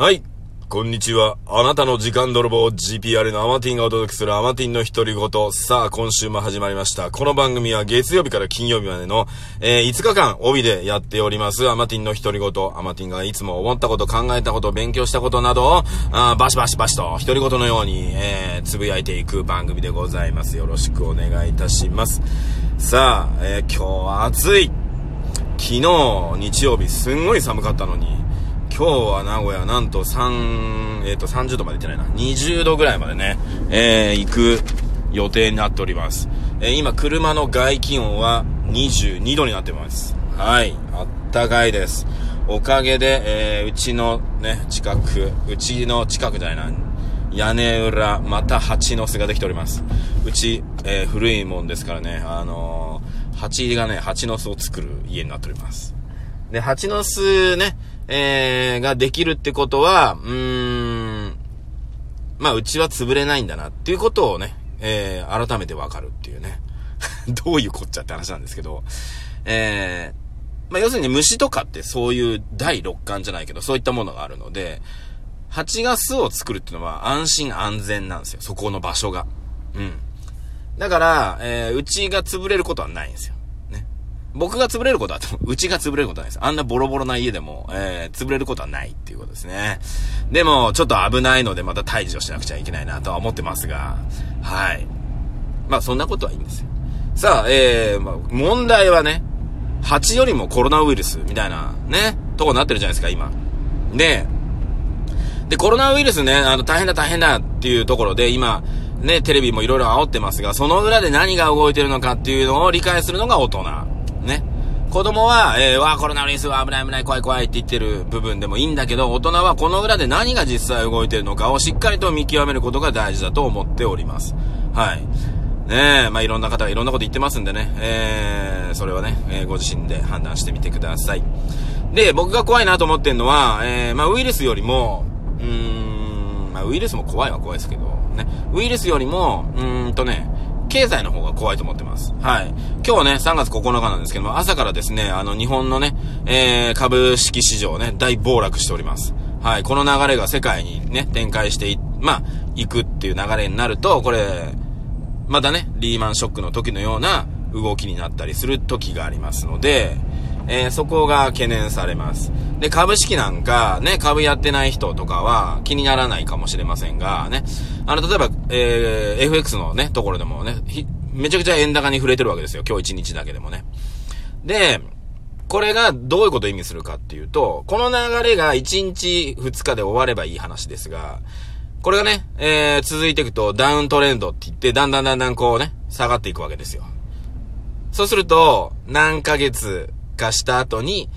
はい。こんにちは。あなたの時間泥棒 GPR のアマティンがお届けするアマティンの独り言。さあ、今週も始まりました。この番組は月曜日から金曜日までの、えー5日間帯でやっております。アマティンの独り言。アマティンがいつも思ったこと、考えたこと、勉強したことなどを、あバシバシバシと独り言のように、えーつぶやいていく番組でございます。よろしくお願いいたします。さあ、えー今日は暑い。昨日、日曜日、すんごい寒かったのに、今日は名古屋なんと3、えっ、と、30度まで行ってないな。20度ぐらいまでね、えー行く予定になっております。えー今、車の外気温は22度になってます。はい。あったかいです。おかげで、えーうちのね、近く、うちの近くじゃないな。屋根裏、また蜂の巣ができております。うち、えー古いもんですからね、あのー蜂がね、蜂の巣を作る家になっております。で、蜂の巣ね、えー、ができるってことは、うーん、まあ、うちは潰れないんだなっていうことをね、えー、改めてわかるっていうね。どういうこっちゃって話なんですけど、えー、まあ、要するに虫とかってそういう第六感じゃないけど、そういったものがあるので、蜂が巣を作るっていうのは安心安全なんですよ。そこの場所が。うん。だから、えー、うちが潰れることはないんですよ。僕が潰れることはあっても、うちが潰れることはないです。あんなボロボロな家でも、えー、潰れることはないっていうことですね。でも、ちょっと危ないので、また退治をしなくちゃいけないなとは思ってますが、はい。まあ、そんなことはいいんですよ。さあ、えー、まあ、問題はね、蜂よりもコロナウイルスみたいな、ね、とこになってるじゃないですか、今。で、で、コロナウイルスね、あの、大変だ大変だっていうところで、今、ね、テレビもいろいろ煽ってますが、その裏で何が動いてるのかっていうのを理解するのが大人。ね。子供は、えー、わあ、コロナウイルスは危ない危ない怖い怖いって言ってる部分でもいいんだけど、大人はこの裏で何が実際動いてるのかをしっかりと見極めることが大事だと思っております。はい。ねえ、まあ、いろんな方がいろんなこと言ってますんでね、えー、それはね、えーご自身で判断してみてください。で、僕が怖いなと思ってんのは、えー、まあ、ウイルスよりも、うーん、まあ、ウイルスも怖いは怖いですけど、ね、ウイルスよりも、うーんとね、経済の方が怖いと思ってます。はい。今日ね、3月9日なんですけども、朝からですね、あの、日本のね、えー、株式市場ね、大暴落しております。はい。この流れが世界にね、展開してい、まあ、行くっていう流れになると、これ、まだね、リーマンショックの時のような動きになったりする時がありますので、えーそこが懸念されます。で、株式なんか、ね、株やってない人とかは気にならないかもしれませんが、ね、あの、例えば、えー FX のね、ところでもね、めちゃくちゃ円高に触れてるわけですよ。今日1日だけでもね。で、これがどういうことを意味するかっていうと、この流れが1日2日で終わればいい話ですが、これがね、えー、続いていくとダウントレンドって言って、だんだんだんだんこうね、下がっていくわけですよ。そうすると、何ヶ月かした後に、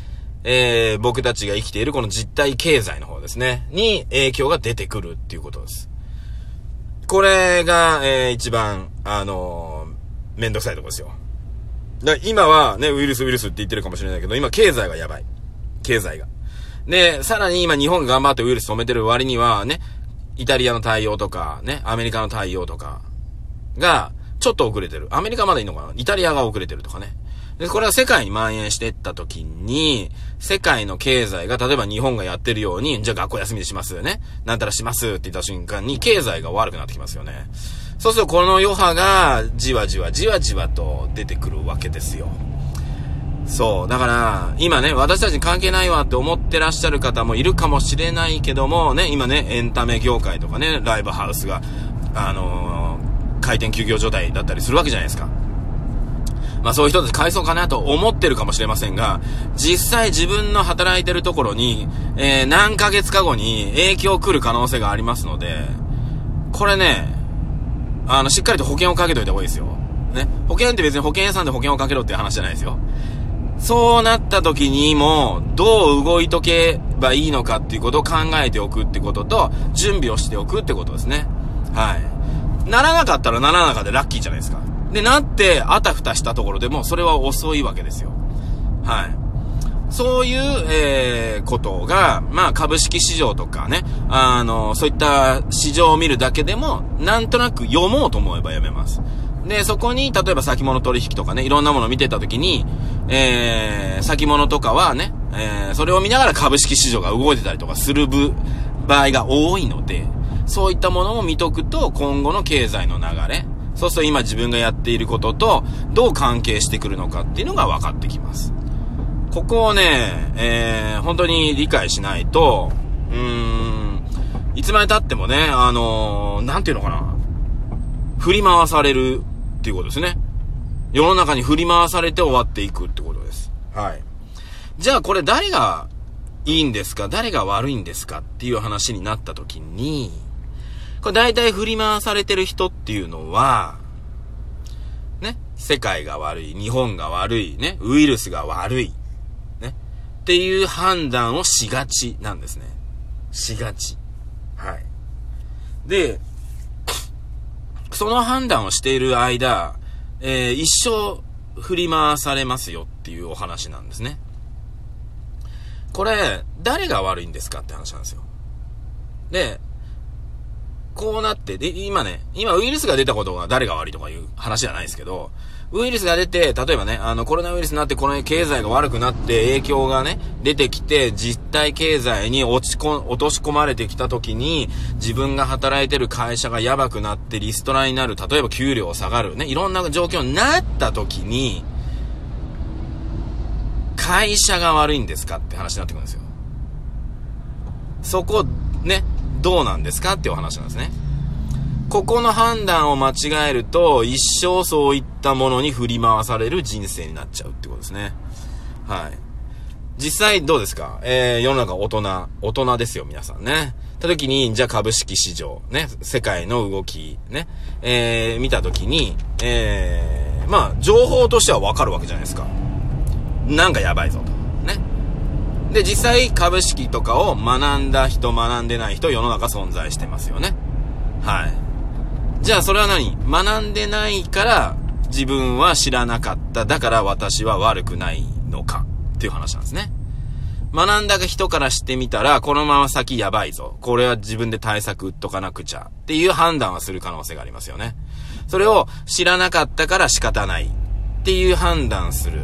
えー、僕たちが生きているこの実体経済の方ですね、に影響が出てくるっていうことです。これが、えー、一番、あのーめんどくさいとこですよ。だ今はね、ウイルスウイルスって言ってるかもしれないけど、今経済がやばい。経済が。で、さらに今日本頑張ってウイルス止めてる割にはね、イタリアの対応とか、ね、アメリカの対応とかが、ちょっと遅れてる。アメリカまだいいのかな？イタリアが遅れてるとかね。で、これは世界に蔓延していった時に、世界の経済が、例えば日本がやってるように、じゃあ学校休みでしますよね。なんたらしますって言った瞬間に、経済が悪くなってきますよね。そうするとこの余波が、じわじわじわじわと出てくるわけですよ。そう。だから、今ね、私たちに関係ないわって思ってらっしゃる方もいるかもしれないけども、ね、今ね、エンタメ業界とかね、ライブハウスが、あのー開店休業状態だったりするわけじゃないですか。まあそういう人たち返そうかなと思ってるかもしれませんが、実際自分の働いてるところに、えー、何ヶ月か後に影響来る可能性がありますので、これね、あの、しっかりと保険をかけといた方がいいですよ。ね。保険って別に保険屋さんで保険をかけろっていう話じゃないですよ。そうなった時にも、どう動いとけばいいのかっていうことを考えておくってことと、準備をしておくってことですね。はい。ならなかったらならなかったでラッキーじゃないですか。で、なって、あたふたしたところでも、それは遅いわけですよ。はい。そういう、えー、ことが、まあ、株式市場とかね、あの、そういった市場を見るだけでも、なんとなく読もうと思えば読めます。で、そこに、例えば先物取引とかね、いろんなものを見てたときに、えー、先物とかはね、えー、それを見ながら株式市場が動いてたりとかする部、場合が多いので、そういったものを見とくと今後の経済の流れ、そうすると今自分がやっていることとどう関係してくるのかっていうのが分かってきます。ここをね、えー、本当に理解しないと、うーん、いつまで経ってもね、あのー、なんていうのかな、振り回されるっていうことですね。世の中に振り回されて終わっていくってことです。はい。じゃあこれ誰がいいんですか誰が悪いんですかっていう話になった時に、これ大体振り回されてる人っていうのは、ね、世界が悪い、日本が悪い、ね、ウイルスが悪い、ね、っていう判断をしがちなんですね。しがち。はい。で、その判断をしている間、えー、一生振り回されますよっていうお話なんですね。これ、誰が悪いんですかって話なんですよ。で、こうなって、で、今ね、今ウイルスが出たことが誰が悪いとかいう話じゃないですけど、ウイルスが出て、例えばね、あの、コロナウイルスになって、この経済が悪くなって影響がね、出てきて、実体経済に落ち込、落とし込まれてきた時に、自分が働いてる会社がやばくなってリストラになる、例えば給料下がる、ね、いろんな状況になった時に、会社が悪いんですかって話になってくるんですよ。そこ、ね、どうなんですかっていうお話なんですね。ここの判断を間違えると、一生そういったものに振り回される人生になっちゃうってことですね。はい。実際どうですか？えー、世の中大人、大人ですよ、皆さんね。た時に、じゃあ株式市場、ね、世界の動き、ね、えー、見た時に、えー、まあ、情報としてはわかるわけじゃないですか。なんかやばいぞと。で、実際株式とかを学んだ人、学んでない人、世の中存在してますよね。はい。じゃあそれは何？学んでないから自分は知らなかった。だから私は悪くないのか？っていう話なんですね。学んだ人からしてみたら、このまま先やばいぞ。これは自分で対策打っとかなくちゃ。っていう判断はする可能性がありますよね。それを知らなかったから仕方ない。っていう判断する。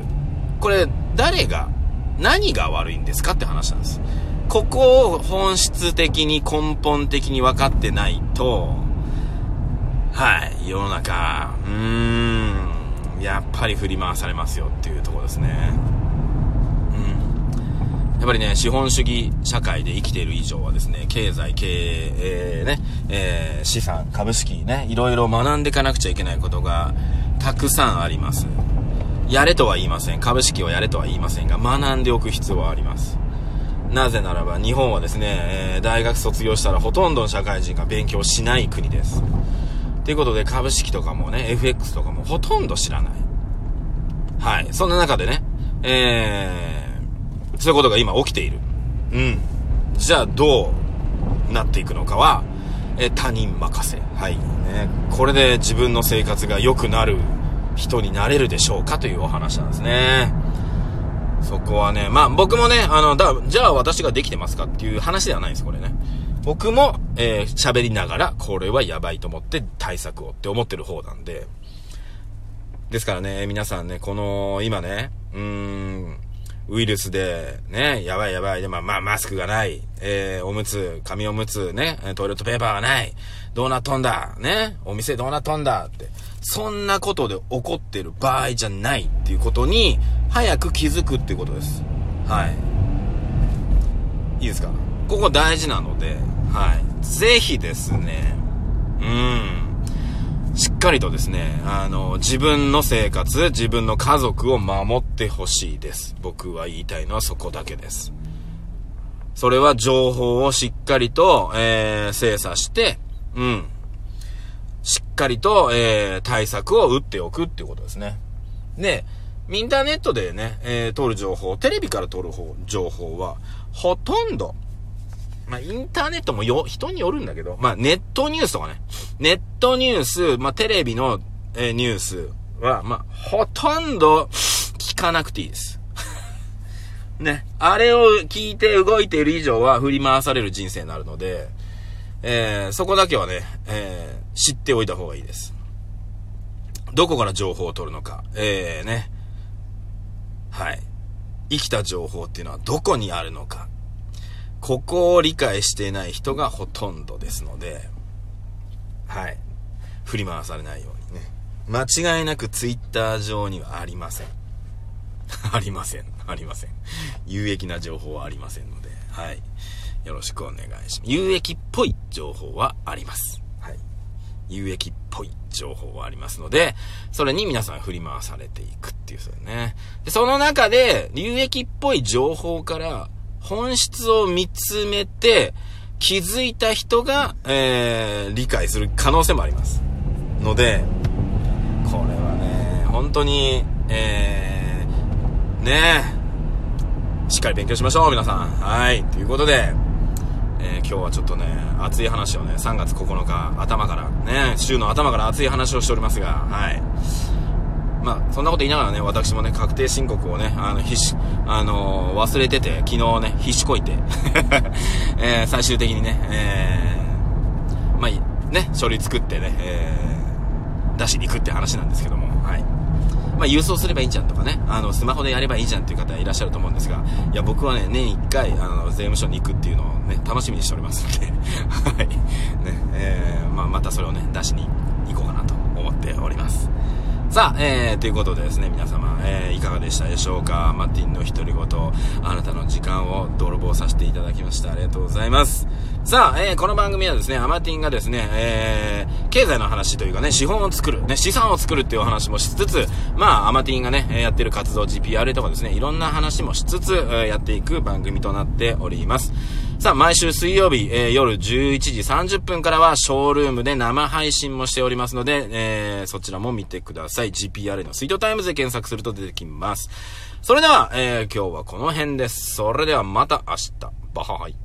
これ、誰が何が悪いんですかって話なんです。ここを本質的に根本的に分かってないと、はい、世の中、うーん、やっぱり振り回されますよっていうとこですね。うん。やっぱりね、資本主義社会で生きている以上はですね、経済、経営、えー、ね、えー、資産、株式ね、いろいろ学んでいかなくちゃいけないことがたくさんあります。やれとは言いません。株式をやれとは言いませんが、学んでおく必要はあります。なぜならば、日本はですね、えー、大学卒業したらほとんどの社会人が勉強しない国です。ということで、株式とかもね、FX とかもほとんど知らない。はい。そんな中でね、えー、そういうことが今起きている。うん。じゃあ、どうなっていくのかは、え他人任せ。はい。ね、これで自分の生活が良くなる人になれるでしょうかというお話なんですね。そこはね、まあ僕もね、あの、だ、じゃあ私ができてますかっていう話ではないんです、これね。僕も、えー、喋りながら、これはやばいと思って対策をって思ってる方なんで。ですからね、皆さんね、この、今ね、うーん、ウイルスで、ね、やばいやばい。で、ま、まあ、マスクがない。えー、おむつ、紙おむつ、ね、トイレットペーパーがない。どうなっとんだね、お店どうなっとんだって。そんなことで起こってる場合じゃないっていうことに、早く気づくっていうことです。はい。いいですか？ここ大事なので、はい。ぜひですね、うん。しっかりとですね、あの、自分の生活、自分の家族を守ってほしいです。僕は言いたいのはそこだけです。それは情報をしっかりと、えー、精査して、うん。かりと、えー、対策を打っておくっていうことですね。で、インターネットでね、えー、取る情報、テレビから取る方、情報は、ほとんど、まあ、インターネットもよ、人によるんだけど、まあ、ネットニュースとかね、ネットニュース、まあ、テレビの、えー、ニュースは、まあ、ほとんど聞かなくていいです。ね。あれを聞いて動いている以上は振り回される人生になるので、えー、そこだけはね、えー、知っておいた方がいいです。どこから情報を取るのか。えー、ね。はい。生きた情報っていうのはどこにあるのか。ここを理解していない人がほとんどですので、はい。振り回されないようにね。間違いなくツイッター上にはありません。ありません。ありません。有益な情報はありませんので、はい。よろしくお願いします。有益っぽい情報はあります。はい。有益っぽい情報はありますので、それに皆さん振り回されていくっていう、それね。で、その中で、有益っぽい情報から、本質を見つめて、気づいた人が、えー、理解する可能性もあります。ので、これはね、本当に、えー、ねしっかり勉強しましょう、皆さん。はい。ということで、えー、今日はちょっとね、熱い話をね、3月9日頭から、ね、週の頭から熱い話をしておりますが、はい。まあ、そんなこと言いながらね、私もね、確定申告をね、あの、必死、あのー、忘れてて、昨日ね、必死こいて、えー、最終的にね、えー、まあ、ね、書類作ってね、えー、出しに行くって話なんですけども、はい。まあ、郵送すればいいじゃんとかね、あの、スマホでやればいいじゃんっていう方いらっしゃると思うんですが、いや、僕はね、年1回、あの、税務署に行くっていうのをね、楽しみにしておりますんで、はい。ね、えー、まあ、またそれをね、出しに行こうかなと思っております。さあ、えー、ということでですね、皆様、えー、いかがでしたでしょうか？マティンの独り言、あなたの時間を泥棒させていただきました。ありがとうございます。さあ、えー、この番組はですね、アマティンがですね、えー、経済の話というかね、資本を作る、ね、資産を作るっていうお話もしつつ、まあ、アマティンがね、やってる活動、GPRA とかですね、いろんな話もしつつ、やっていく番組となっております。さあ、毎週水曜日、えー、夜11時30分からは、ショールームで生配信もしておりますので、えー、そちらも見てください。GPRA のスイートタイムズで検索すると出てきます。それでは、えー、今日はこの辺です。それではまた明日。バハハイ。